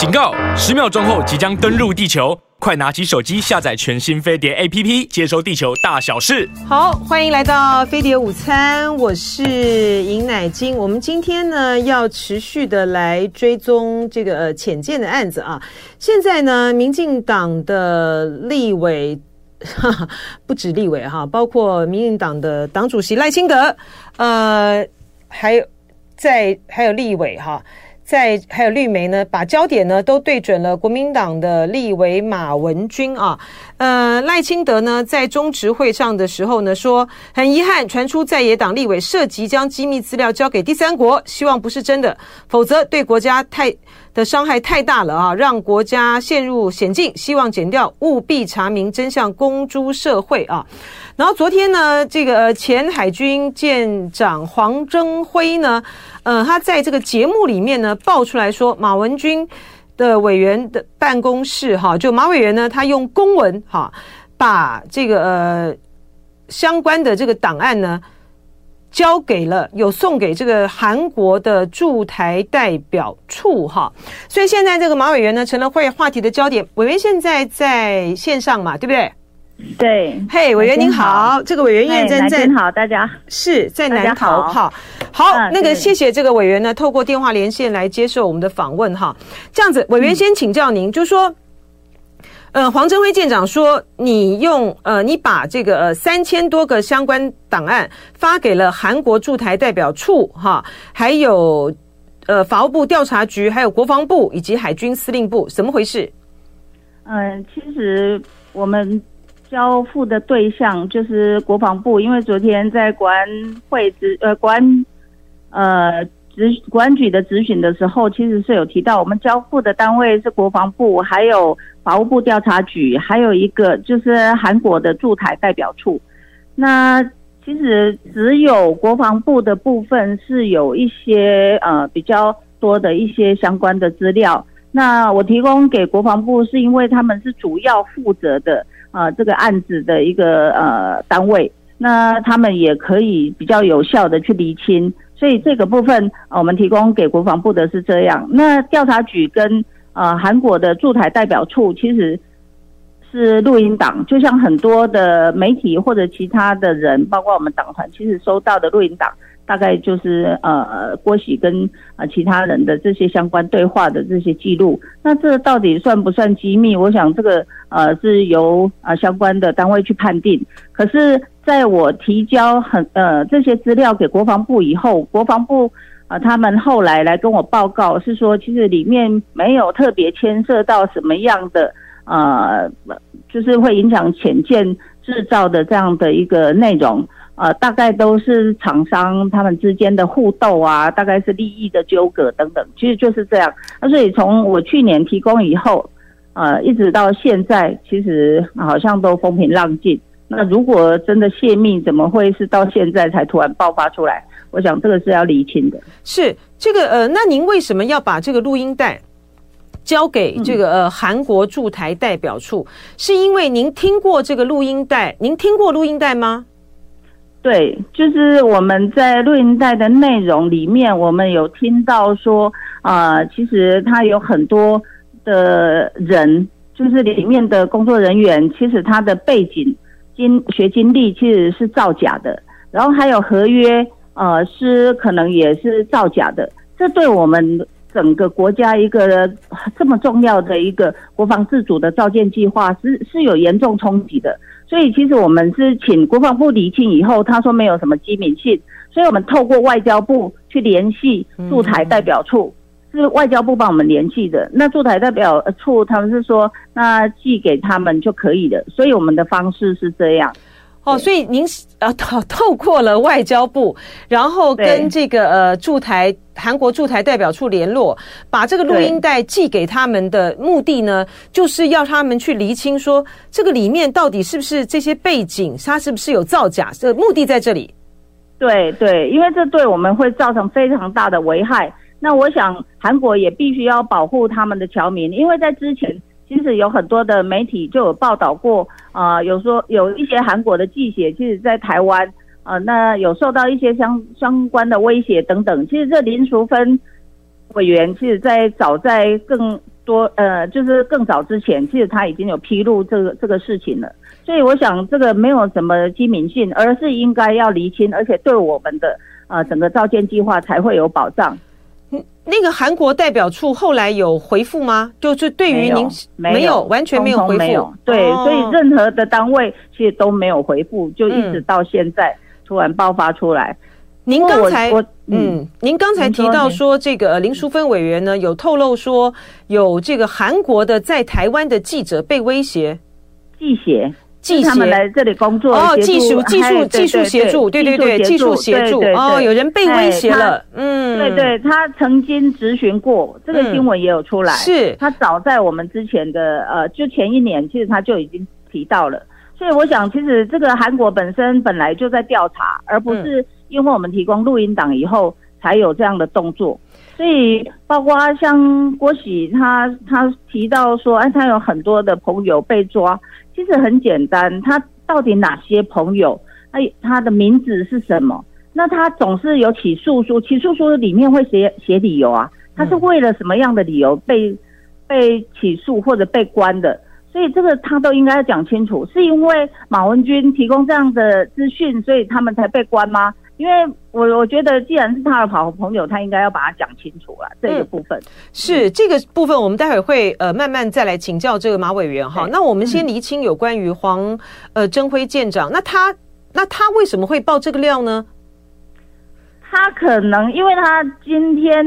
警告！十秒钟后即将登陆地球，快拿起手机下载全新飞碟 APP，接收地球大小事。好，欢迎来到飞碟午餐，我是尹乃菁。我们今天呢要持续的来追踪这个呃潜舰的案子啊。现在呢，民进党的立委，不止立委哈，包括民进党的党主席赖清德，呃，还有在还有立委哈。在还有绿媒呢，把焦点呢都对准了国民党的立委马文君啊。呃，赖清德呢在中执会上的时候呢说，很遗憾传出在野党立委涉及将机密资料交给第三国，希望不是真的，否则对国家太的伤害太大了啊，让国家陷入险境，希望减掉务必查明真相，公诸社会啊。然后昨天呢，这个前海军舰长黄征辉呢，呃，他在这个节目里面呢爆出来说，马文君的委员的办公室哈，就马委员呢，他用公文哈，把这个呃相关的这个档案呢交给了，有送给这个韩国的驻台代表处哈，所以现在这个马委员呢成了会话题的焦点。委员现在在线上嘛，对不对？对，嘿，委员您好，好，这个委员验证在好，大家是在南投，哈，好，啊、那个谢谢这个委员呢，透过电话连线来接受我们的访问哈。这样子，委员先请教您，嗯、就说，呃，黄征辉舰长说，你用呃，你把这个呃三千多个相关档案发给了韩国驻台代表处哈，还有呃法务部调查局，还有国防部以及海军司令部，怎么回事？嗯、呃，其实我们。交付的对象就是国防部，因为昨天在国安会执呃国安呃执国安局的质询的时候，其实是有提到我们交付的单位是国防部，还有法务部调查局，还有一个就是韩国的驻台代表处。那其实只有国防部的部分是有一些呃比较多的一些相关的资料。那我提供给国防部是因为他们是主要负责的。呃，这个案子的一个呃单位，那他们也可以比较有效的去厘清，所以这个部分我们提供给国防部的是这样。那调查局跟呃韩国的驻台代表处其实是录音档，就像很多的媒体或者其他的人，包括我们党团，其实收到的录音档。大概就是呃郭喜跟呃其他人的这些相关对话的这些记录，那这到底算不算机密？我想这个呃是由呃相关的单位去判定。可是在我提交很呃这些资料给国防部以后，国防部啊、他们后来来跟我报告是说，其实里面没有特别牵涉到什么样的呃，就是会影响潜舰制造的这样的一个内容。呃，大概都是厂商他们之间的互斗啊，大概是利益的纠葛等等，其实就是这样。那所以从我去年提供以后，呃，一直到现在，其实好像都风平浪静。那如果真的泄密，怎么会是到现在才突然爆发出来？我想这个是要厘清的。是这个呃，那您为什么要把这个录音带交给这个呃韩国驻台代表处？是因为您听过这个录音带？您听过录音带吗？对，就是我们在录音带的内容里面，我们有听到说，啊、呃，其实他有很多的人，就是里面的工作人员，其实他的背景、经学经历其实是造假的，然后还有合约，呃，是可能也是造假的，这对我们整个国家一个这么重要的一个国防自主的造舰计划是是有严重冲击的。所以其实我们是请国防部厘清以后，他说没有什么机敏性，所以我们透过外交部去联系驻台代表处，是外交部帮我们联系的。那驻台代表处他们是说，那寄给他们就可以了。所以我们的方式是这样。哦，所以您呃透透过了外交部，然后跟这个呃驻台韩国驻台代表处联络，把这个录音带寄给他们的目的呢，就是要他们去厘清说这个里面到底是不是这些背景，它是不是有造假，这个目的在这里。对对，因为这对我们会造成非常大的危害。那我想韩国也必须要保护他们的侨民，因为在之前。其实有很多的媒体就有报道过，啊、呃，有说有一些韩国的记者，其实在台湾，啊、呃，那有受到一些相相关的威胁等等。其实这林淑芬委员，其实在早在更多呃，就是更早之前，其实他已经有披露这个这个事情了。所以我想这个没有什么机敏性，而是应该要厘清，而且对我们的呃整个造舰计划才会有保障。那个韩国代表处后来有回复吗？就是对于您没有，完全没有回复，没有对，哦、所以任何的单位其实都没有回复，就一直到现在突然爆发出来。嗯、您刚才嗯，您刚才提到说这个林淑芬委员呢有透露说有这个韩国的在台湾的记者被威胁，记协。寄他们来这里工作哦，技术技术技术协助，对对对，技术协助哦，有人被威胁了，嗯，对对，他曾经咨询过，这个新闻也有出来，是。他早在我们之前的呃，就前一年，其实他就已经提到了，所以我想，其实这个韩国本身本来就在调查，而不是因为我们提供录音档以后才有这样的动作，所以包括像郭喜他他提到说，哎，他有很多的朋友被抓。其实很简单，他到底哪些朋友？哎，他的名字是什么？那他总是有起诉书，起诉书里面会写写理由啊。他是为了什么样的理由被被起诉或者被关的？所以这个他都应该要讲清楚。是因为马文君提供这样的资讯，所以他们才被关吗？因为我我觉得，既然是他的好朋友，他应该要把它讲清楚了。这个部分、嗯、是这个部分，我们待会会呃慢慢再来请教这个马委员哈。那我们先厘清有关于黄呃曾辉舰长，那他那他为什么会爆这个料呢？他可能因为他今天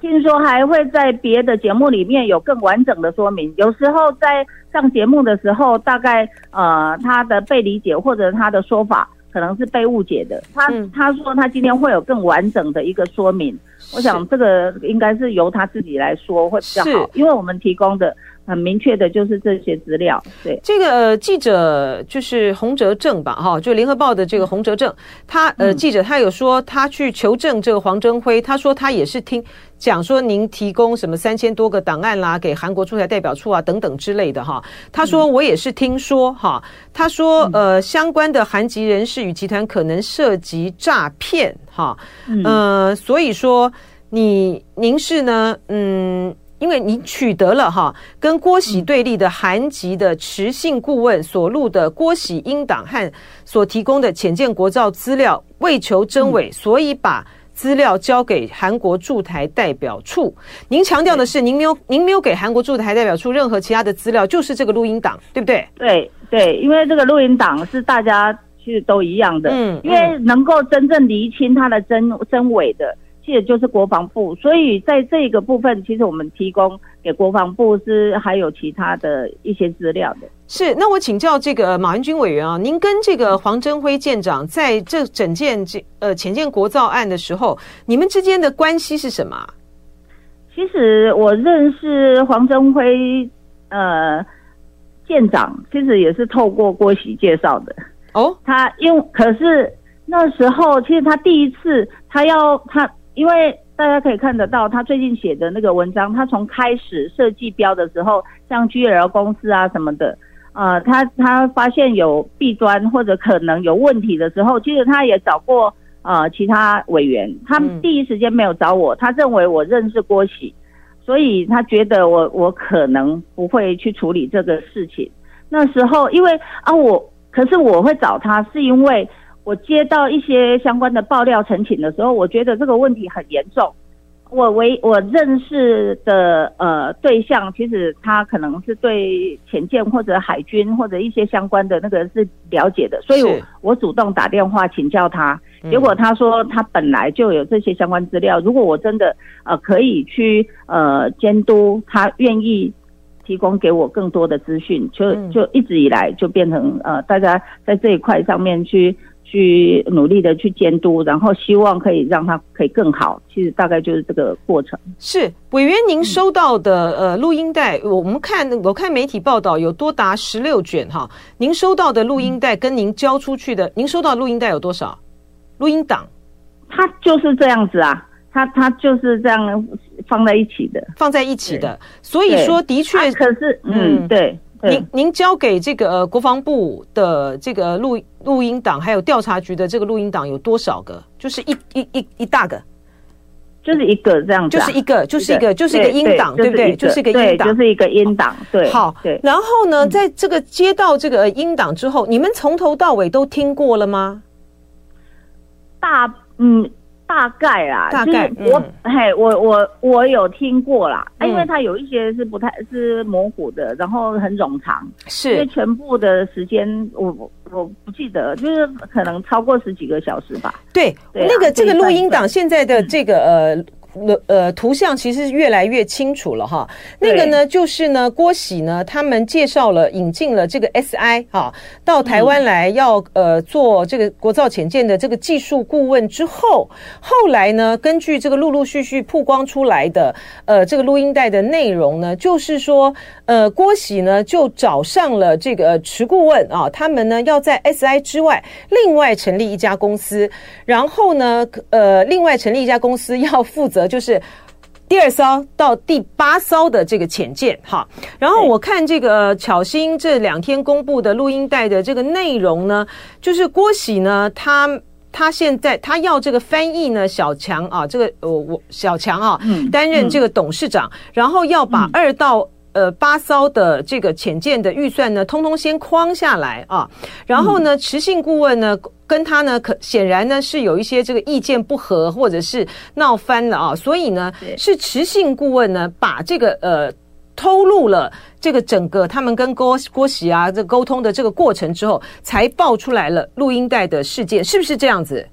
听说还会在别的节目里面有更完整的说明。有时候在上节目的时候，大概呃他的被理解或者他的说法。可能是被误解的，他他说他今天会有更完整的一个说明，我想这个应该是由他自己来说会比较好，因为我们提供的很明确的就是这些资料。对，这个记者就是洪哲正吧，哈，就联合报的这个洪哲正，他呃记者他有说他去求证这个黄征辉，他说他也是听。讲说您提供什么三千多个档案啦，给韩国驻台代表处啊等等之类的哈。他说我也是听说哈。他说呃相关的韩籍人士与集团可能涉及诈骗哈。呃所以说你您是呢嗯，因为你取得了哈跟郭喜对立的韩籍的持信顾问所录的郭喜音档和所提供的浅见国造资料，为求真伪，所以把。资料交给韩国驻台代表处，您强调的是您没有您没有给韩国驻台代表处任何其他的资料，就是这个录音档，对不对？对对，因为这个录音档是大家其实都一样的，嗯，因为能够真正厘清它的真真伪的。其实就是国防部，所以在这个部分，其实我们提供给国防部是还有其他的一些资料的。是，那我请教这个马文军委员啊，您跟这个黄征辉舰长在这整件这呃潜舰国造案的时候，你们之间的关系是什么？其实我认识黄征辉呃舰长，其实也是透过郭喜介绍的。哦，他因为可是那时候，其实他第一次他要他。因为大家可以看得到，他最近写的那个文章，他从开始设计标的时候，像 GL 公司啊什么的，呃，他他发现有弊端或者可能有问题的时候，其实他也找过呃其他委员，他们第一时间没有找我，他认为我认识郭喜，所以他觉得我我可能不会去处理这个事情。那时候因为啊我，可是我会找他是因为。我接到一些相关的爆料陈情的时候，我觉得这个问题很严重。我为我认识的呃对象，其实他可能是对潜舰或者海军或者一些相关的那个是了解的，所以我我主动打电话请教他，结果他说他本来就有这些相关资料。如果我真的呃可以去呃监督，他愿意提供给我更多的资讯，就就一直以来就变成呃大家在这一块上面去。去努力的去监督，然后希望可以让它可以更好。其实大概就是这个过程。是委员，您收到的呃录音带，我们看我看媒体报道有多达十六卷哈。您收到的录音带跟您交出去的，您收到录音带有多少？录音档？它就是这样子啊，它它就是这样放在一起的，放在一起的。所以说，的确，可是嗯，对。您您交给这个呃国防部的这个录录音档，还有调查局的这个录音档有多少个？就是一一一一大个，就是一个这样子，就是一个，就是一个，就是一个音档，对不对？就是一个音档，就是一个音档，对。好，对。然后呢，在这个接到这个音档之后，你们从头到尾都听过了吗？大，嗯。大概啦，大概我嘿，我我我有听过啦，因为它有一些是不太是模糊的，然后很冗长，是，因为全部的时间我我不记得，就是可能超过十几个小时吧。对，那个这个录音档现在的这个呃。呃，图像其实是越来越清楚了哈。那个呢，就是呢，郭喜呢，他们介绍了引进了这个 SI 哈，到台湾来要呃做这个国造潜舰的这个技术顾问之后，后来呢，根据这个陆陆续续曝光出来的呃这个录音带的内容呢，就是说呃郭喜呢就找上了这个池顾问啊，他们呢要在 SI 之外另外成立一家公司，然后呢呃另外成立一家公司要负责。就是第二艘到第八艘的这个潜舰哈，然后我看这个巧芯这两天公布的录音带的这个内容呢，就是郭喜呢，他他现在他要这个翻译呢，小强啊，这个我我小强啊，担任这个董事长，然后要把二到呃八艘的这个潜舰的预算呢，通通先框下来啊，然后呢，池信顾问呢。跟他呢，可显然呢是有一些这个意见不合，或者是闹翻了啊，所以呢是池信顾问呢把这个呃透露了这个整个他们跟郭郭喜啊这沟通的这个过程之后，才爆出来了录音带的事件，是不是这样子？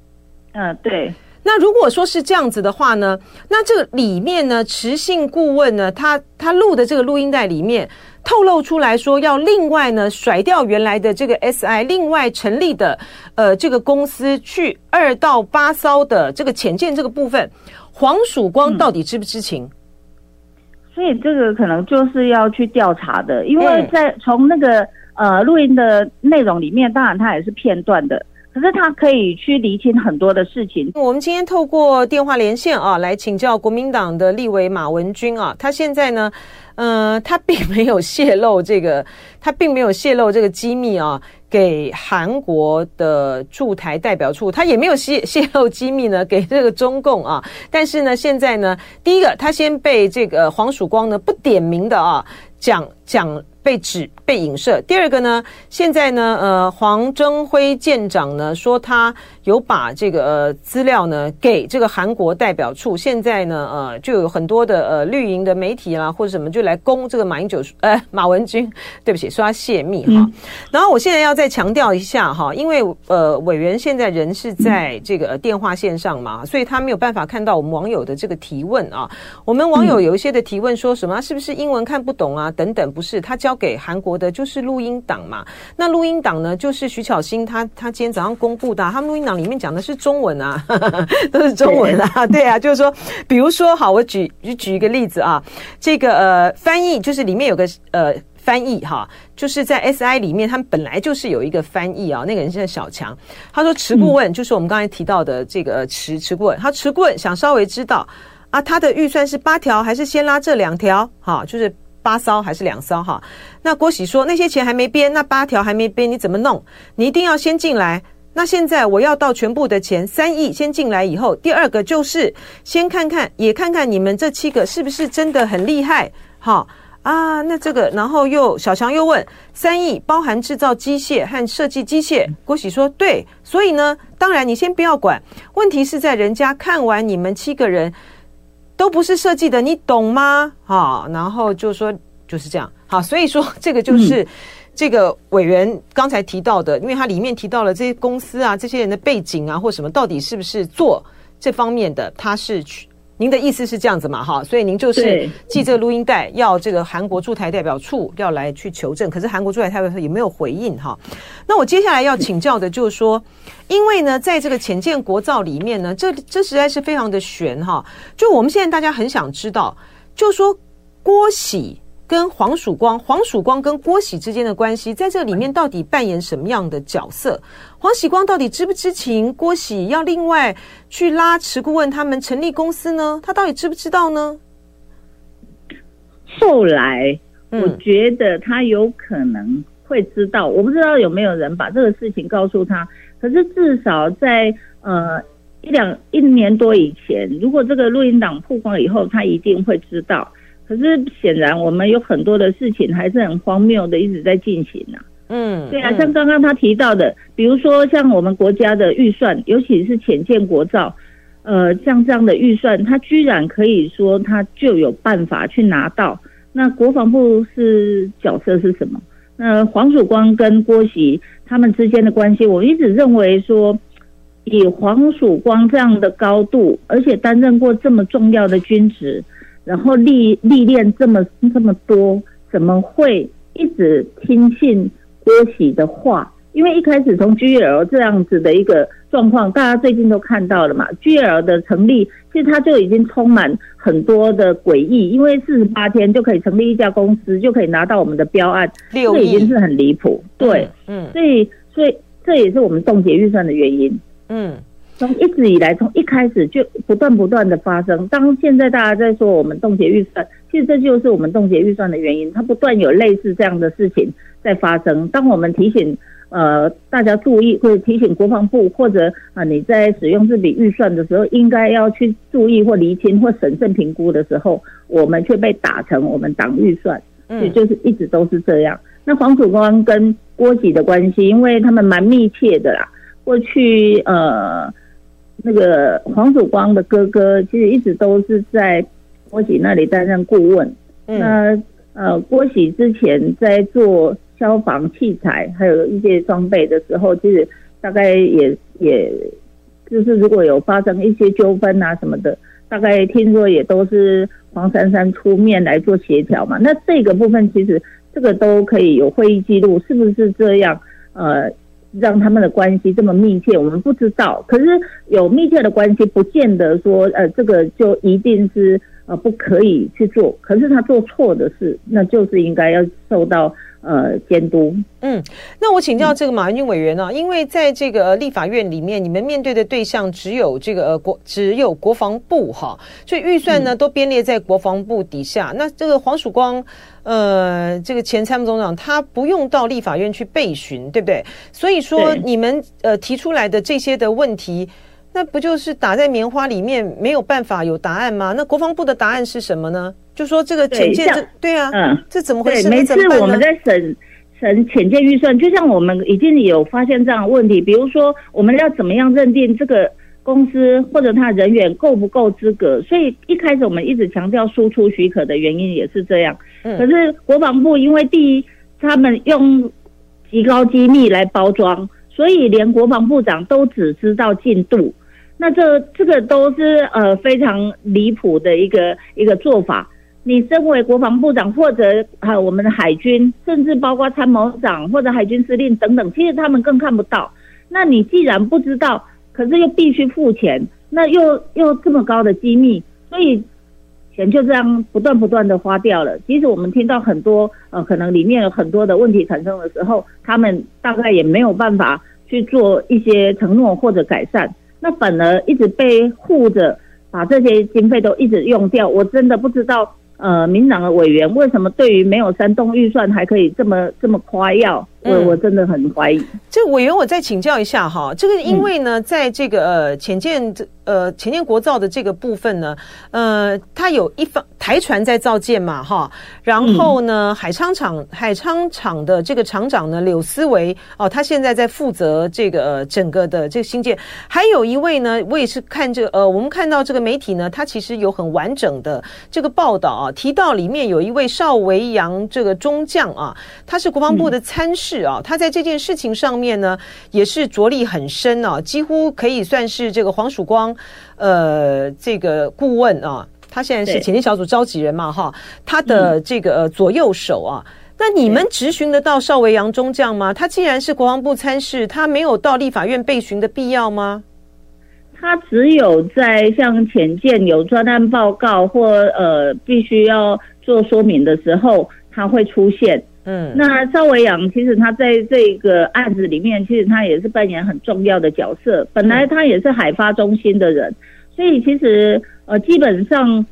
嗯，对。那如果说是这样子的话呢，那这个里面呢，池信顾问呢，他他录的这个录音带里面。透露出来说，要另外呢甩掉原来的这个 SI，另外成立的呃这个公司去二到八艘的这个潜舰这个部分，黄曙光到底知不知情？嗯，所以这个可能就是要去调查的，因为在从那个呃录音的内容里面，当然它也是片段的，可是他可以去厘清很多的事情。我们今天透过电话连线啊，来请教国民党的立委马文君啊，他现在呢。呃，他并没有泄露这个，他并没有泄露这个机密啊，给韩国的驻台代表处，他也没有泄泄露机密呢，给这个中共啊。但是呢，现在呢，第一个，他先被这个黄曙光呢不点名的啊讲讲。被指被影射。第二个呢，现在呢，呃，黄征辉舰长呢说他有把这个呃资料呢给这个韩国代表处。现在呢，呃，就有很多的呃绿营的媒体啦或者什么就来攻这个马英九，呃，马文君，对不起，说他泄密哈。嗯、然后我现在要再强调一下哈，因为呃委员现在人是在这个电话线上嘛，所以他没有办法看到我们网友的这个提问啊。我们网友有一些的提问说什么是不是英文看不懂啊等等，不是他教。交给韩国的就是录音档嘛，那录音档呢，就是徐巧芯他他今天早上公布的，他们录音档里面讲的是中文啊，呵 呵都是中文啊，对。啊，就是说，比如说，好，我举就举一个例子啊，这个呃翻译就是里面有个呃翻译哈，就是在 SI 里面，他们本来就是有一个翻译啊，那个人是小强，他说持顾问就是我们刚才提到的这个持持顾问，他持顾问想稍微知道啊，他的预算是八条还是先拉这两条？哈，就是。八艘还是两艘哈？那郭喜说那些钱还没编，那八条还没编，你怎么弄？你一定要先进来。那现在我要到全部的钱三亿先进来以后，第二个就是先看看，也看看你们这七个是不是真的很厉害？哈啊，那这个然后又小强又问三亿包含制造机械和设计机械？郭喜说对，所以呢，当然你先不要管，问题是在人家看完你们七个人。都不是设计的，你懂吗？好，然后就说就是这样。好，所以说 这个就是这个委员刚才提到的，因为他里面提到了这些公司啊，这些人的背景啊，或什么，到底是不是做这方面的？他是去。您的意思是这样子嘛？哈，所以您就是寄这个录音带，要这个韩国驻台代表处要来去求证。可是韩国驻台代表处也没有回应哈。那我接下来要请教的就是说，因为呢，在这个浅见国造里面呢，这这实在是非常的悬哈。就我们现在大家很想知道，就是说郭喜。跟黄曙光，黄曙光跟郭喜之间的关系，在这里面到底扮演什么样的角色？黄喜光到底知不知情？郭喜要另外去拉池顾问他们成立公司呢？他到底知不知道呢？后来我觉得他有可能会知道，嗯、我不知道有没有人把这个事情告诉他。可是至少在呃一两一年多以前，如果这个录音档曝光以后，他一定会知道。可是显然我们有很多的事情还是很荒谬的，一直在进行呢、啊。嗯，对啊，像刚刚他提到的，比如说像我们国家的预算，尤其是潜舰国造，呃，像这样的预算，他居然可以说他就有办法去拿到。那国防部是角色是什么？那黄曙光跟郭喜他们之间的关系，我一直认为说，以黄曙光这样的高度，而且担任过这么重要的军职，然后历历练这么这么多，怎么会一直听信郭喜的话？因为一开始从 GL 这样子的一个状况，大家最近都看到了嘛，GL 的成立，其实它就已经充满很多的诡异，因为四十八天就可以成立一家公司，就可以拿到我们的标案，这已经是很离谱。对，嗯，所以所以这也是我们冻结预算的原因。嗯，从一直以来，从一开始就不断不断的发生。当现在大家在说我们冻结预算，其实这就是我们冻结预算的原因，它不断有类似这样的事情在发生。当我们提醒。呃，大家注意，或者提醒国防部，或者啊、呃，你在使用这笔预算的时候，应该要去注意或厘清或审慎评估的时候，我们却被打成我们挡预算，也就是一直都是这样。那黄曙光跟郭喜的关系，因为他们蛮密切的啦。过去呃，那个黄曙光的哥哥其实一直都是在郭喜那里担任顾问。那呃，郭喜之前在做。消防器材还有一些装备的时候，其实大概也也，就是如果有发生一些纠纷啊什么的，大概听说也都是黄珊珊出面来做协调嘛。那这个部分其实这个都可以有会议记录，是不是这样？呃，让他们的关系这么密切，我们不知道。可是有密切的关系，不见得说呃这个就一定是呃不可以去做。可是他做错的事，那就是应该要受到。呃，监督。嗯，那我请教这个马文君委员呢、啊，因为在这个立法院里面，你们面对的对象只有这个呃国，只有国防部哈，所以预算呢都编列在国防部底下。那这个黄曙光，呃，这个前参谋总长，他不用到立法院去备询，对不对？所以说你们呃提出来的这些的问题，那不就是打在棉花里面，没有办法有答案吗？那国防部的答案是什么呢？就说这个潜舰，这对啊，嗯，这怎么回事？每次我们在审审潜舰预算，就像我们已经有发现这样的问题，比如说我们要怎么样认定这个公司或者他人员够不够资格？所以一开始我们一直强调输出许可的原因也是这样。可是国防部因为第一，他们用极高机密来包装，所以连国防部长都只知道进度。那这这个都是呃非常离谱的一个一个做法。你身为国防部长，或者还有我们的海军，甚至包括参谋长或者海军司令等等，其实他们更看不到。那你既然不知道，可是又必须付钱，那又又这么高的机密，所以钱就这样不断不断的花掉了。即使我们听到很多呃，可能里面有很多的问题产生的时候，他们大概也没有办法去做一些承诺或者改善，那反而一直被护着，把这些经费都一直用掉。我真的不知道。呃，民党的委员为什么对于没有煽动预算还可以这么这么夸耀？我我真的很怀疑。这个委员，我再请教一下哈，这个因为呢，在这个呃潜舰呃潜舰国造的这个部分呢，呃，它有一方台船在造舰嘛哈，然后呢，海昌厂海昌厂的这个厂长呢柳思维哦，他现在在负责这个整个的这个新舰，还有一位呢，我也是看这个呃，我们看到这个媒体呢，他其实有很完整的这个报道啊，提到里面有一位邵维扬这个中将啊，他是国防部的参事。啊，他在这件事情上面呢，也是着力很深啊，几乎可以算是这个黄曙光，呃，这个顾问啊，他现在是前进小组召集人嘛，哈，他的这个左右手啊。那你们质询得到邵维扬中将吗？他既然是国防部参事，他没有到立法院备询的必要吗？他只有在像潜舰有专案报告或呃必须要做说明的时候，他会出现。嗯，那邵维扬其实他在这个案子里面，其实他也是扮演很重要的角色。本来他也是海发中心的人，所以其实呃，基本上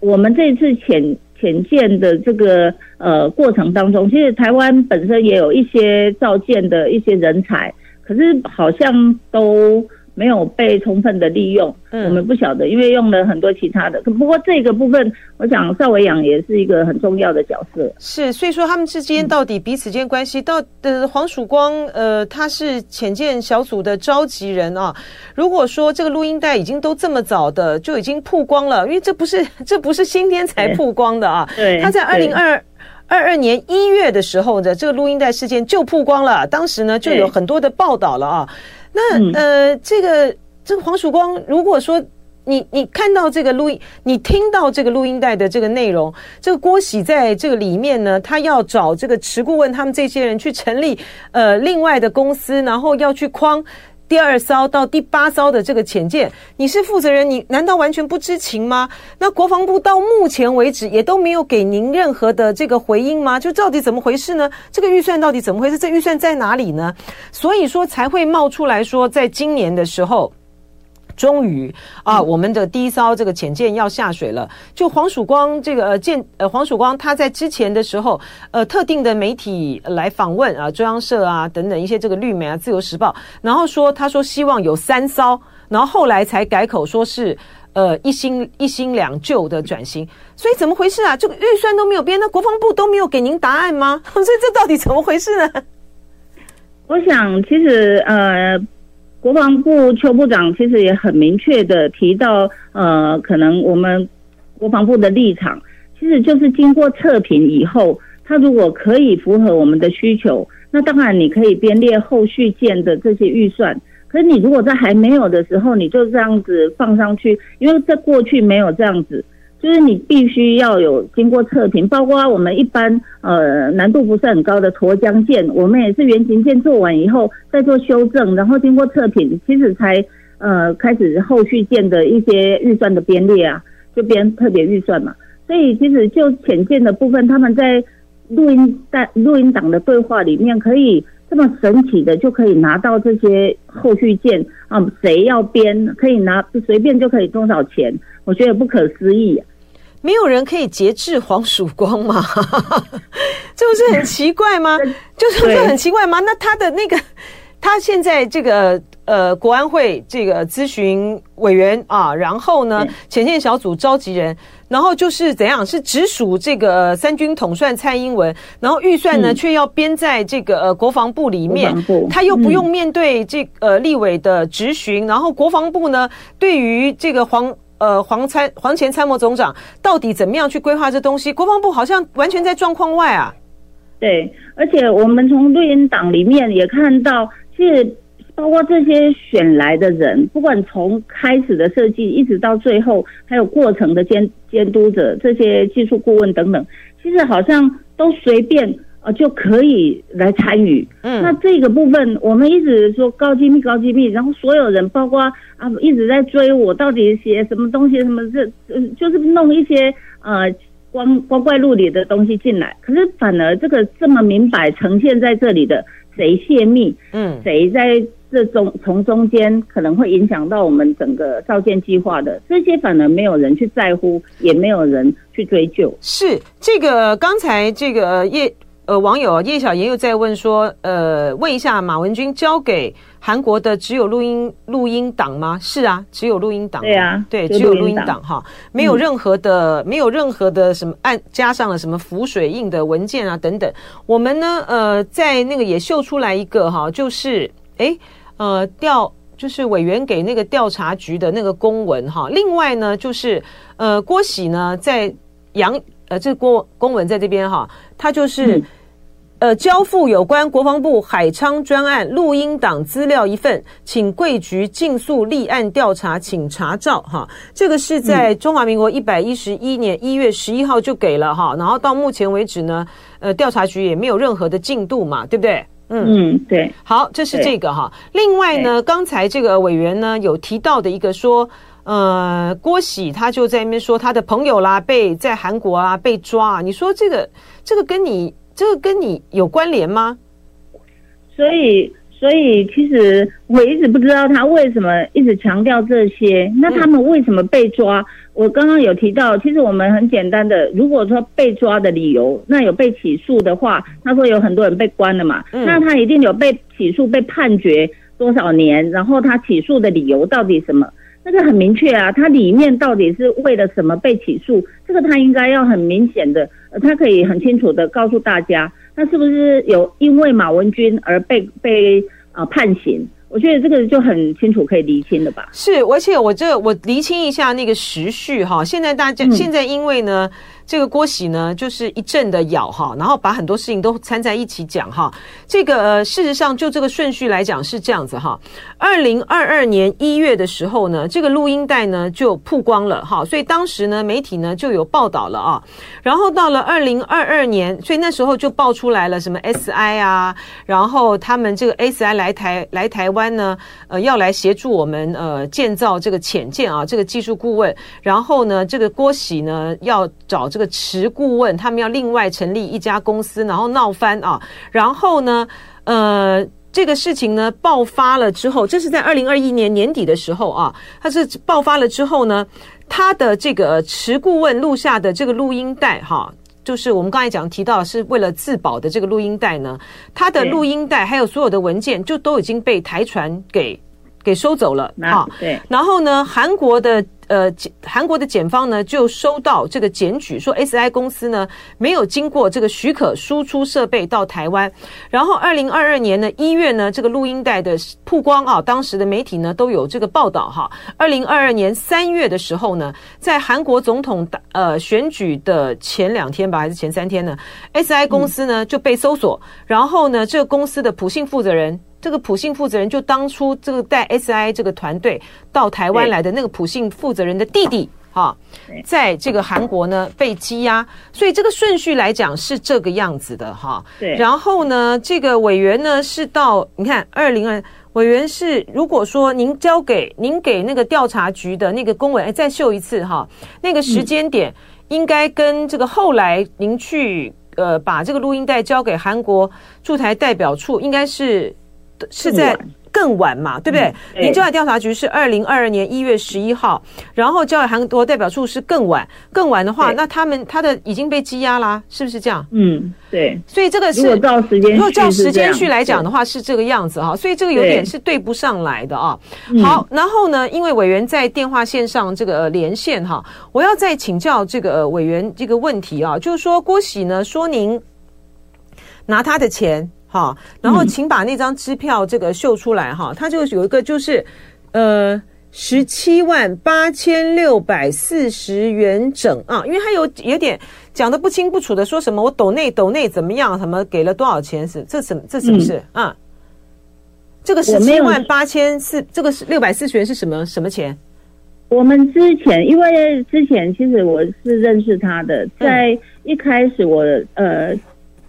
我们这次潜潜舰的这个呃过程当中，其实台湾本身也有一些造舰的一些人才，可是好像都没有被充分的利用，嗯、我们不晓得，因为用了很多其他的。不过这个部分，我想邵维阳也是一个很重要的角色。是，所以说他们之间到底彼此间关系，到呃黄曙光呃他是潜舰小组的召集人啊。如果说这个录音带已经都这么早的就已经曝光了，因为这不是 这不是今天才曝光的啊。对，他在二零二二二年一月的时候的这个录音带事件就曝光了，当时呢就有很多的报道了啊。那呃，这个这个黄曙光，如果说你你看到这个录音，你听到这个录音带的这个内容，这个郭喜在这个里面呢，他要找这个池顾问他们这些人去成立呃另外的公司，然后要去框。第二艘到第八艘的这个潜舰，你是负责人，你难道完全不知情吗？那国防部到目前为止也都没有给您任何的这个回应吗？就到底怎么回事呢？这个预算到底怎么回事？这预算在哪里呢？所以说才会冒出来说，在今年的时候。终于啊，我们的第一艘这个潜舰要下水了。就黄曙光这个呃舰呃黄曙光他在之前的时候，呃特定的媒体来访问啊，中央社啊等等一些这个绿媒啊，自由时报，然后说他说希望有三艘，然后后来才改口说是呃一新一新两旧的转型。所以怎么回事啊？这个预算都没有变，那国防部都没有给您答案吗？所以这到底怎么回事呢？我想其实呃。国防部邱部长其实也很明确的提到，呃，可能我们国防部的立场，其实就是经过测评以后，他如果可以符合我们的需求，那当然你可以编列后续建的这些预算。可是你如果在还没有的时候，你就这样子放上去，因为在过去没有这样子。就是你必须要有经过测评，包括我们一般呃难度不是很高的沱江舰，我们也是原型舰做完以后再做修正，然后经过测评，其实才呃开始后续舰的一些预算的编列啊，就编特别预算嘛。所以其实就潜舰的部分，他们在录音带录音档的对话里面，可以这么神奇的就可以拿到这些后续舰啊，谁要编可以拿随便就可以多少钱，我觉得不可思议啊。没有人可以节制黄曙光吗？这不是很奇怪吗？就是很奇怪吗？那他的那个，他现在这个呃，国安会这个咨询委员啊，然后呢，前线小组召集人，然后就是怎样？是直属这个三军统帅蔡英文，然后预算呢，却要编在这个呃国防部里面，他又不用面对这呃立委的质询，然后国防部呢，对于这个黄。呃，黄参黄前参谋总长到底怎么样去规划这东西？国防部好像完全在状况外啊。对，而且我们从录音档里面也看到，其实包括这些选来的人，不管从开始的设计一直到最后，还有过程的监监督者，这些技术顾问等等，其实好像都随便。啊，就可以来参与。嗯，那这个部分我们一直说高机密、高机密，然后所有人包括啊一直在追我到底写什么东西，什么这就是弄一些呃光光怪陆离的东西进来。可是反而这个这么明摆呈现在这里的，谁泄密？嗯，谁在这中从中间可能会影响到我们整个造舰计划的这些，反而没有人去在乎，也没有人去追究。是这个刚才这个叶。呃，网友叶小妍又在问说，呃，问一下马文君交给韩国的只有录音录音档吗？是啊，只有录音档。对啊，对，只有录音档哈，没有任何的，嗯、没有任何的什么按加上了什么浮水印的文件啊等等。我们呢，呃，在那个也秀出来一个哈，就是哎呃调就是委员给那个调查局的那个公文哈。另外呢，就是呃郭喜呢在杨。呃，这公公文在这边哈，他就是，呃，交付有关国防部海昌专案录音档资料一份，请贵局尽速立案调查，请查照哈。这个是在中华民国一百一十一年一月十一号就给了哈，然后到目前为止呢，呃，调查局也没有任何的进度嘛，对不对？嗯嗯，对。好，这是这个哈。另外呢，刚才这个委员呢有提到的一个说。呃，郭喜他就在那边说他的朋友啦，被在韩国啊被抓，你说这个这个跟你这个跟你有关联吗？所以所以其实我一直不知道他为什么一直强调这些，那他们为什么被抓？嗯、我刚刚有提到，其实我们很简单的，如果说被抓的理由，那有被起诉的话，他说有很多人被关了嘛，嗯、那他一定有被起诉被判决。多少年，然后他起诉的理由到底什么？那个很明确啊，它里面到底是为了什么被起诉？这个他应该要很明显的，呃，他可以很清楚的告诉大家，他是不是有因为马文君而被被啊、呃、判刑？我觉得这个就很清楚可以厘清了吧？是，而且我这我厘清一下那个时序哈。现在大家、嗯、现在因为呢。这个郭喜呢，就是一阵的咬哈，然后把很多事情都掺在一起讲哈。这个呃，事实上就这个顺序来讲是这样子哈。二零二二年一月的时候呢，这个录音带呢就曝光了哈，所以当时呢媒体呢就有报道了啊。然后到了二零二二年，所以那时候就爆出来了什么 SI 啊，然后他们这个 SI 来台来台湾呢，呃，要来协助我们呃建造这个潜舰啊，这个技术顾问。然后呢，这个郭喜呢要找。这个持顾问，他们要另外成立一家公司，然后闹翻啊，然后呢，呃，这个事情呢爆发了之后，这是在二零二一年年底的时候啊，它是爆发了之后呢，他的这个持顾问录下的这个录音带，哈，就是我们刚才讲提到是为了自保的这个录音带呢，他的录音带还有所有的文件，就都已经被台船给给收走了，啊，对，然后呢，韩国的。呃，韩国的检方呢就收到这个检举，说 SI 公司呢没有经过这个许可输出设备到台湾。然后，二零二二年呢一月呢，这个录音带的曝光啊，当时的媒体呢都有这个报道哈。二零二二年三月的时候呢，在韩国总统呃选举的前两天吧，还是前三天呢，SI 公司呢就被搜索，然后呢，这个公司的普信负责人。这个普信负责人就当初这个带 SI 这个团队到台湾来的那个普信负责人的弟弟哈，在这个韩国呢被羁押，所以这个顺序来讲是这个样子的哈。对，然后呢，这个委员呢是到你看二零二委员是如果说您交给您给那个调查局的那个公文，哎，再秀一次哈，那个时间点应该跟这个后来您去呃把这个录音带交给韩国驻台代表处应该是。是在更晚嘛，对不对？您交海调查局是二零二二年一月十一号，然后交海韩国代表处是更晚，更晚的话，那他们他的已经被羁押啦，是不是这样？嗯，对。所以这个是如果照时间，如果照时间序来讲的话，是这个样子哈。所以这个有点是对不上来的啊。好，然后呢，因为委员在电话线上这个连线哈，我要再请教这个委员这个问题啊，就是说郭喜呢说您拿他的钱。好，然后请把那张支票这个秀出来哈，它就有一个就是，呃，十七万八千六百四十元整啊，因为他有有点讲的不清不楚的，说什么我抖内抖内怎么样，什么给了多少钱是这什么这什么是啊？这个十七万八千四，这个是六百四十元是什么什么钱？我们之前因为之前其实我是认识他的，在一开始我呃。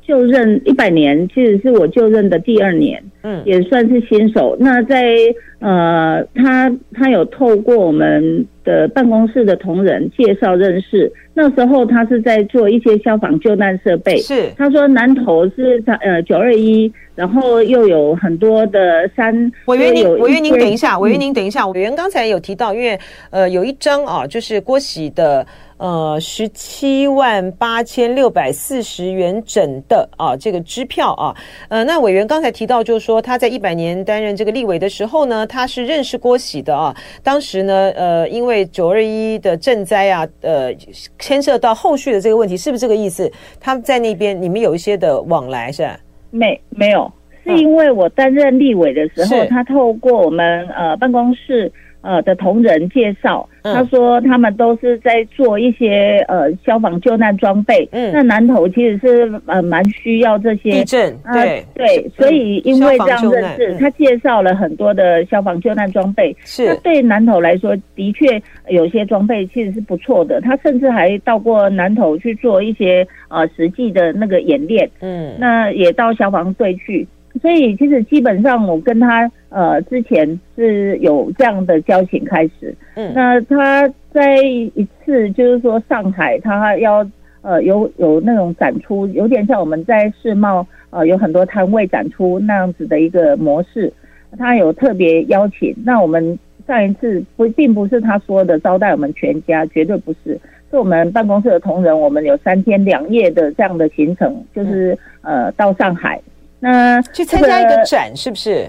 就任一百年，其实是我就任的第二年，嗯，也算是新手。那在呃，他他有透过我们的办公室的同仁介绍认识。那时候他是在做一些消防救难设备，是他说南投是他呃九二一，然后又有很多的山。委员您，委员您等一下，委员您等一下，委员刚才有提到，因为呃有一张啊，就是郭喜的。呃，十七万八千六百四十元整的啊，这个支票啊，呃，那委员刚才提到，就是说他在一百年担任这个立委的时候呢，他是认识郭喜的啊。当时呢，呃，因为九二一的赈灾啊，呃，牵涉到后续的这个问题，是不是这个意思？他在那边你们有一些的往来是吧？没没有，是因为我担任立委的时候，他透过我们呃办公室。呃的同仁介绍，他说他们都是在做一些呃消防救难装备。嗯，那南投其实是呃蛮需要这些地震，对对，所以因为这样认识，他介绍了很多的消防救难装备。是，那对南投来说，的确有些装备其实是不错的。他甚至还到过南投去做一些呃实际的那个演练。嗯，那也到消防队去。所以其实基本上我跟他呃之前是有这样的交情开始，嗯，那他在一次就是说上海他要呃有有那种展出，有点像我们在世贸呃有很多摊位展出那样子的一个模式，他有特别邀请。那我们上一次不并不是他说的招待我们全家，绝对不是，是我们办公室的同仁，我们有三天两夜的这样的行程，就是呃到上海。那去参加一个展是不是？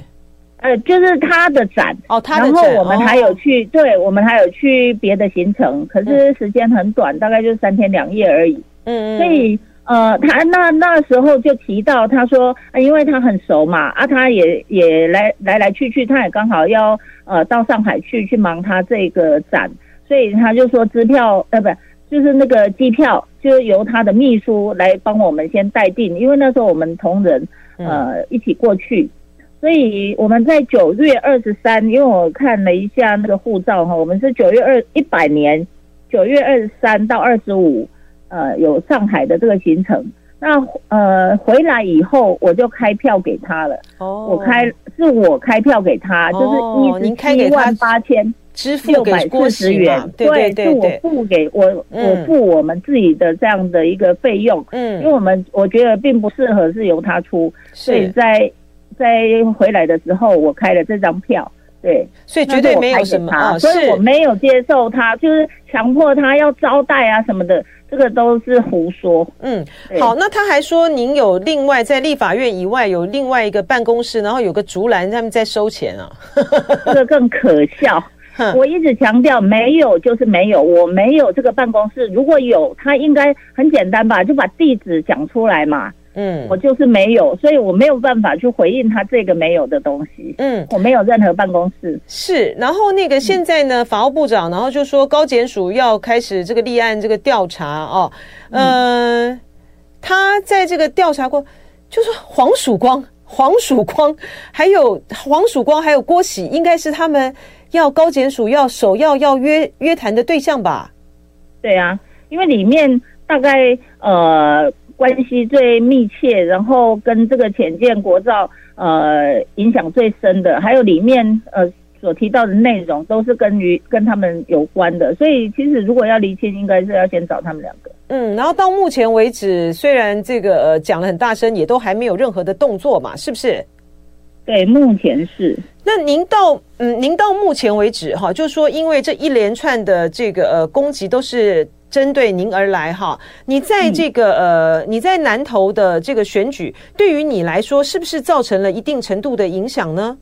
呃，就是他的展哦，他的展，然后我们还有去，哦、对，我们还有去别的行程，可是时间很短，嗯、大概就三天两夜而已。嗯，所以呃，他那那时候就提到，他说，呃、因为他很熟嘛，啊，他也也来来来去去，他也刚好要呃到上海去去忙他这个展，所以他就说支票呃不就是那个机票，就由他的秘书来帮我们先代订，因为那时候我们同仁呃一起过去。所以我们在九月二十三，因为我看了一下那个护照哈，我们是九月二一百年九月二十三到二十五，呃，有上海的这个行程。那呃回来以后，我就开票给他了。哦，我开是我开票给他，就是一十七万八千六百四十元。对，对，对，对，是我付给我，嗯、我付我们自己的这样的一个费用。嗯，因为我们我觉得并不适合是由他出，所以在。在回来的时候，我开了这张票，对，所以绝对没有什么，哦、所以我没有接受他，就是强迫他要招待啊什么的，这个都是胡说。嗯，好，那他还说您有另外在立法院以外有另外一个办公室，然后有个竹篮他们在收钱啊，这个更可笑。我一直强调没有就是没有，我没有这个办公室，如果有，他应该很简单吧，就把地址讲出来嘛。嗯，我就是没有，所以我没有办法去回应他这个没有的东西。嗯，我没有任何办公室。是，然后那个现在呢，嗯、法务部长，然后就说高检署要开始这个立案这个调查哦。嗯、呃，他在这个调查过，就是黄曙光、黄曙光，还有黄曙光，还有郭喜，应该是他们要高检署要首要要约约谈的对象吧？对啊，因为里面大概呃。关系最密切，然后跟这个浅见国造呃影响最深的，还有里面呃所提到的内容，都是跟于跟他们有关的。所以其实如果要厘清，应该是要先找他们两个。嗯，然后到目前为止，虽然这个呃讲了很大声，也都还没有任何的动作嘛，是不是？对，目前是。那您到嗯，您到目前为止哈，就是说因为这一连串的这个呃攻击都是。针对您而来哈，你在这个、嗯、呃，你在南投的这个选举，对于你来说，是不是造成了一定程度的影响呢？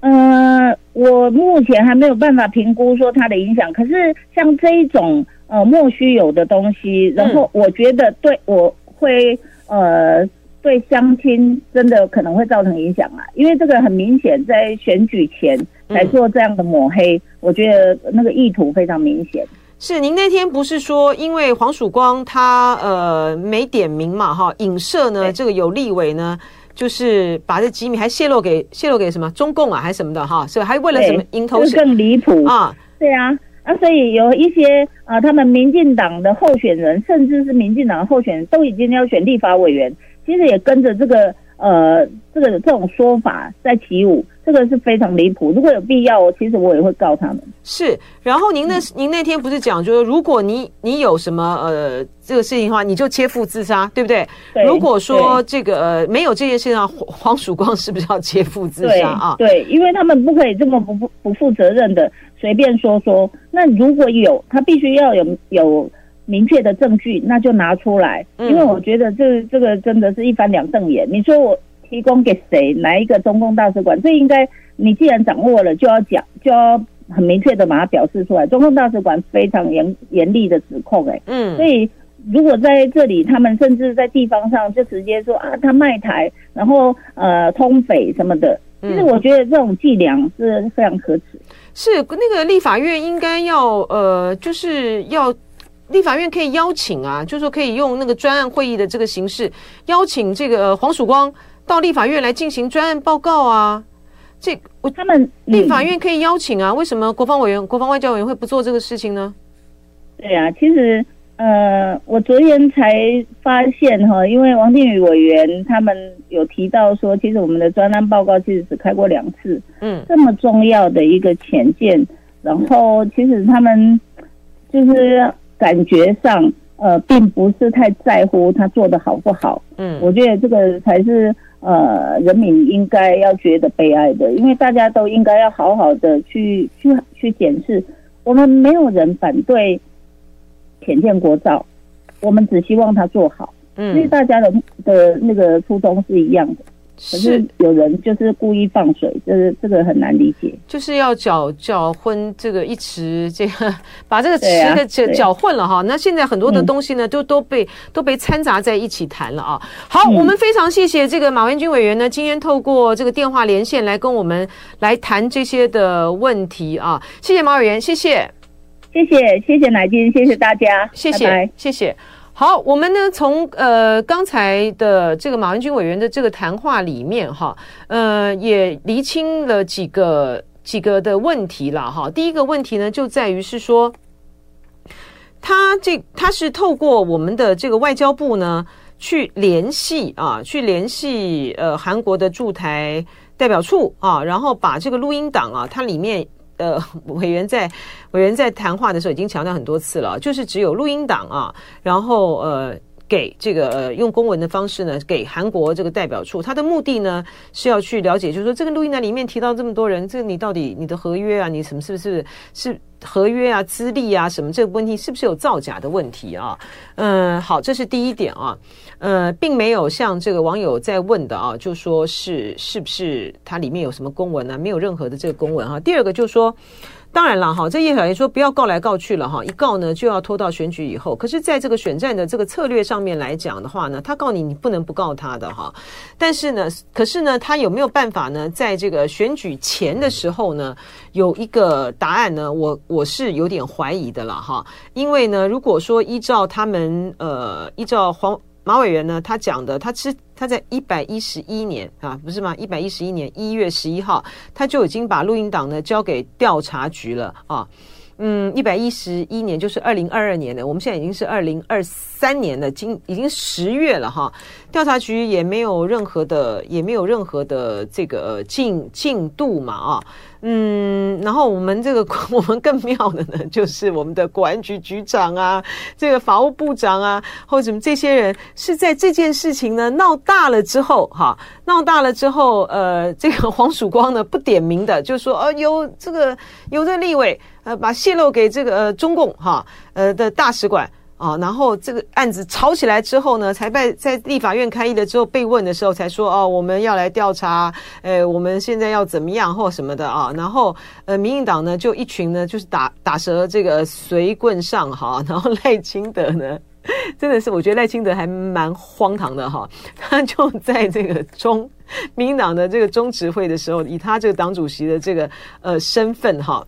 呃，我目前还没有办法评估说它的影响。可是像这一种呃莫须有的东西，然后我觉得对我会呃对乡亲真的可能会造成影响啊，因为这个很明显在选举前来做这样的抹黑，嗯、我觉得那个意图非常明显。是您那天不是说，因为黄曙光他呃没点名嘛哈，影射呢这个有立委呢，就是把这机密还泄露给泄露给什么中共啊还是什么的哈，是吧？还为了什么迎头小更离谱啊？对啊，啊所以有一些啊，他们民进党的候选人，甚至是民进党的候选人都已经要选立法委员，其实也跟着这个。呃，这个这种说法在起舞，这个是非常离谱。如果有必要，我其实我也会告他们。是，然后您那、嗯、您那天不是讲，就是如果你你有什么呃这个事情的话，你就切腹自杀，对不对？对。如果说这个呃没有这件事情的话，黄曙光是不是要切腹自杀啊？对，因为他们不可以这么不不不负责任的随便说说。那如果有，他必须要有有。明确的证据，那就拿出来，因为我觉得这这个真的是一翻两瞪眼。你说我提供给谁，哪一个中共大使馆？这应该你既然掌握了，就要讲，就要很明确的把它表示出来。中共大使馆非常严严厉的指控，哎，嗯，所以如果在这里，他们甚至在地方上就直接说啊，他卖台，然后呃通匪什么的，其实我觉得这种伎俩是非常可耻。是那个立法院应该要呃，就是要。立法院可以邀请啊，就是说可以用那个专案会议的这个形式邀请这个黄曙光到立法院来进行专案报告啊。这我他们立法院可以邀请啊，为什么国防委员、国防外交委员会不做这个事情呢？对、啊，其实呃，我昨天才发现哈，因为王定宇委员他们有提到说，其实我们的专案报告其实只开过两次，嗯，这么重要的一个浅见，然后其实他们就是。感觉上，呃，并不是太在乎他做的好不好。嗯，我觉得这个才是呃，人民应该要觉得悲哀的，因为大家都应该要好好的去去去检视。我们没有人反对浅见国造，我们只希望他做好。嗯，因为大家的的那个初衷是一样的。可是有人就是故意放水，就是这个很难理解，就是要搅搅混这个一池，这个把这个池的搅搅混了哈。那现在很多的东西呢，都都被都被掺杂在一起谈了啊。好，我们非常谢谢这个马文军委员呢，今天透过这个电话连线来跟我们来谈这些的问题啊。谢谢马委员，谢谢，谢谢谢谢乃菁，谢谢大家，谢谢谢谢。好，我们呢从呃刚才的这个马文君委员的这个谈话里面哈，呃也厘清了几个几个的问题了哈。第一个问题呢就在于是说，他这他是透过我们的这个外交部呢去联系啊，去联系呃韩国的驻台代表处啊，然后把这个录音档啊，它里面。呃，委员在委员在谈话的时候已经强调很多次了，就是只有录音档啊，然后呃。给这个呃用公文的方式呢，给韩国这个代表处，他的目的呢是要去了解，就是说这个录音档里面提到这么多人，这个你到底你的合约啊，你什么是不是是合约啊、资历啊什么这个问题是不是有造假的问题啊？嗯，好，这是第一点啊，呃，并没有像这个网友在问的啊，就说是是不是它里面有什么公文啊？没有任何的这个公文哈、第二个就是说。当然了，哈，这叶小莺说不要告来告去了，哈，一告呢就要拖到选举以后。可是，在这个选战的这个策略上面来讲的话呢，他告你，你不能不告他的，哈。但是呢，可是呢，他有没有办法呢，在这个选举前的时候呢，有一个答案呢？我我是有点怀疑的了，哈。因为呢，如果说依照他们，呃，依照黄。马委员呢，他讲的，他是他在一百一十一年啊，不是吗？一百一十一年一月十一号，他就已经把录音档呢交给调查局了啊。嗯，一百一十一年就是二零二二年的，我们现在已经是二零二三年了，今已经十月了哈。调查局也没有任何的，也没有任何的这个进进度嘛啊。嗯，然后我们这个 我们更妙的呢，就是我们的国安局局长啊，这个法务部长啊，或者什么这些人是在这件事情呢闹大了之后，哈，闹大了之后，呃，这个黄曙光呢不点名的就说，呃，有这个有的立委呃把泄露给这个呃中共哈呃的大使馆。啊，然后这个案子吵起来之后呢，才被在立法院开议了之后被问的时候才说哦，我们要来调查，呃，我们现在要怎么样或什么的啊。然后呃，民进党呢就一群呢就是打打蛇这个随棍上哈，然后赖清德呢真的是我觉得赖清德还蛮荒唐的哈，他就在这个中民党的这个中执会的时候，以他这个党主席的这个呃身份哈。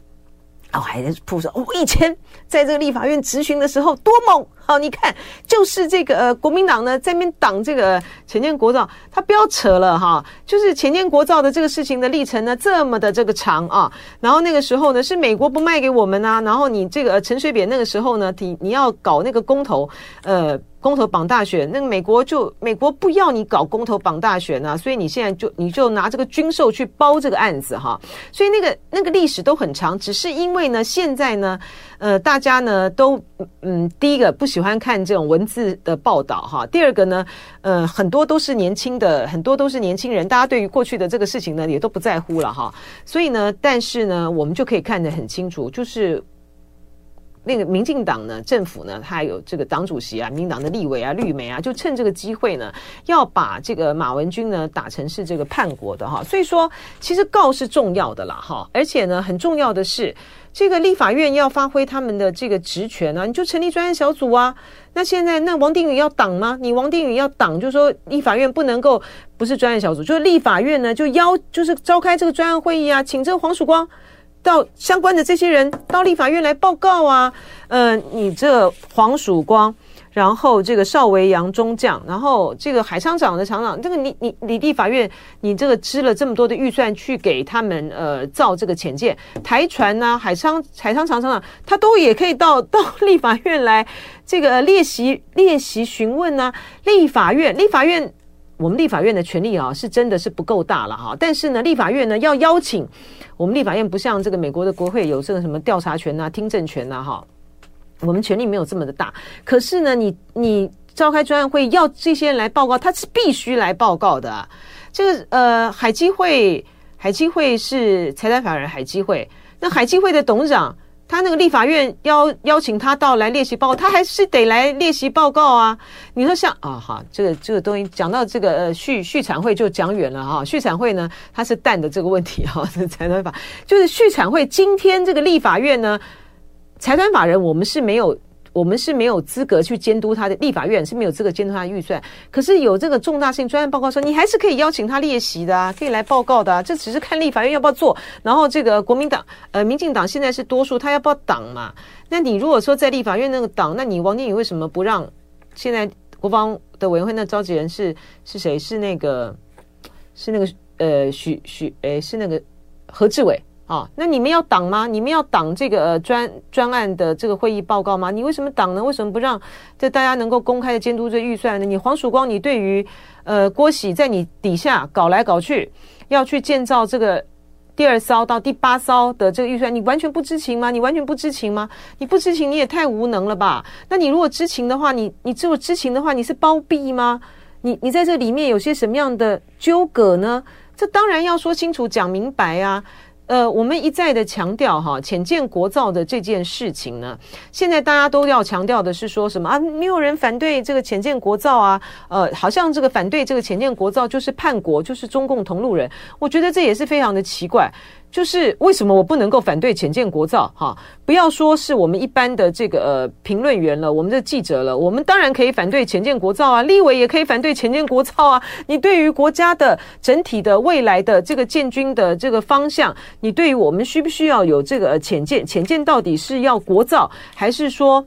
哦，还在铺说，我以前在这个立法院质询的时候多猛！好，你看，就是这个呃，国民党呢在那边挡这个潜舰国造，他不要扯了哈，就是潜舰国造的这个事情的历程呢这么的这个长啊，然后那个时候呢是美国不卖给我们啊，然后你这个陈水扁那个时候呢，你你要搞那个公投，呃。公投绑大选，那个美国就美国不要你搞公投绑大选啊，所以你现在就你就拿这个军售去包这个案子哈，所以那个那个历史都很长，只是因为呢现在呢，呃大家呢都嗯第一个不喜欢看这种文字的报道哈，第二个呢呃很多都是年轻的，很多都是年轻人，大家对于过去的这个事情呢也都不在乎了哈，所以呢但是呢我们就可以看得很清楚，就是。那个民进党呢，政府呢，他有这个党主席啊，民党的立委啊，绿媒啊，就趁这个机会呢，要把这个马文君呢打成是这个叛国的哈。所以说，其实告是重要的啦哈，而且呢，很重要的是，这个立法院要发挥他们的这个职权啊，你就成立专案小组啊。那现在那王定宇要挡吗？你王定宇要挡，就说立法院不能够不是专案小组，就是立法院呢就邀就是召开这个专案会议啊，请这个黄曙光。到相关的这些人到立法院来报告啊，呃，你这黄曙光，然后这个邵维阳中将，然后这个海商长的厂长，这个你你你立法院，你这个支了这么多的预算去给他们呃造这个潜舰台船呐，海商海商厂厂长，他都也可以到到立法院来这个列席列席询问啊，立法院立法院。我们立法院的权力啊，是真的是不够大了哈。但是呢，立法院呢要邀请我们立法院，不像这个美国的国会有这个什么调查权呐、听证权呐哈。我们权力没有这么的大。可是呢，你你召开专案会要这些人来报告，他是必须来报告的。这个呃，海基会，海基会是财团法人海基会，那海基会的董事长他那个立法院邀邀请他到来练习报告，他还是得来练习报告啊。你说像啊哈，这个这个东西讲到这个呃续续产会就讲远了哈。续产会呢，它是蛋的这个问题哈，财团法就是续产会。今天这个立法院呢，财团法人我们是没有。我们是没有资格去监督他的，立法院是没有资格监督他的预算。可是有这个重大性专案报告说，你还是可以邀请他列席的啊，可以来报告的啊。这只是看立法院要不要做。然后这个国民党呃，民进党现在是多数，他要不要挡嘛？那你如果说在立法院那个党，那你王定宇为什么不让？现在国防的委员会那召集人是是谁？是那个是那个呃许许诶，是那个何志伟。啊、那你们要挡吗？你们要挡这个呃专专案的这个会议报告吗？你为什么挡呢？为什么不让这大家能够公开的监督这预算呢？你黄曙光，你对于呃郭喜在你底下搞来搞去，要去建造这个第二艘到第八艘的这个预算，你完全不知情吗？你完全不知情吗？你不知情，你也太无能了吧？那你如果知情的话，你你只有知情的话，你是包庇吗？你你在这里面有些什么样的纠葛呢？这当然要说清楚、讲明白啊。呃，我们一再的强调哈，浅见国造的这件事情呢，现在大家都要强调的是说什么啊？没有人反对这个浅见国造啊，呃，好像这个反对这个浅见国造就是叛国，就是中共同路人。我觉得这也是非常的奇怪。就是为什么我不能够反对浅见国造？哈，不要说是我们一般的这个呃评论员了，我们的记者了，我们当然可以反对浅见国造啊，立委也可以反对浅见国造啊。你对于国家的整体的未来的这个建军的这个方向，你对于我们需不需要有这个浅见？浅见到底是要国造，还是说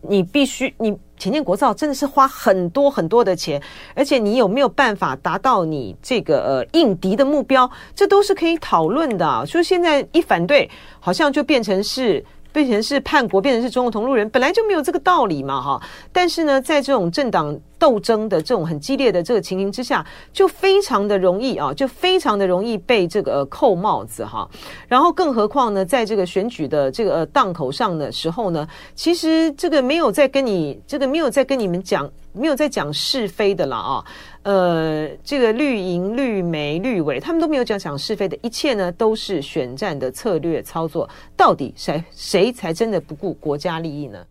你必须你？前建国造真的是花很多很多的钱，而且你有没有办法达到你这个呃应敌的目标，这都是可以讨论的啊。所以现在一反对，好像就变成是。变成是叛国，变成是中共同路人，本来就没有这个道理嘛，哈。但是呢，在这种政党斗争的这种很激烈的这个情形之下，就非常的容易啊，就非常的容易被这个扣帽子哈。然后，更何况呢，在这个选举的这个档口上的时候呢，其实这个没有在跟你这个没有在跟你们讲，没有在讲是非的了啊。呃，这个绿营、绿媒、绿委，他们都没有讲讲是非的，一切呢都是选战的策略操作。到底谁谁才真的不顾国家利益呢？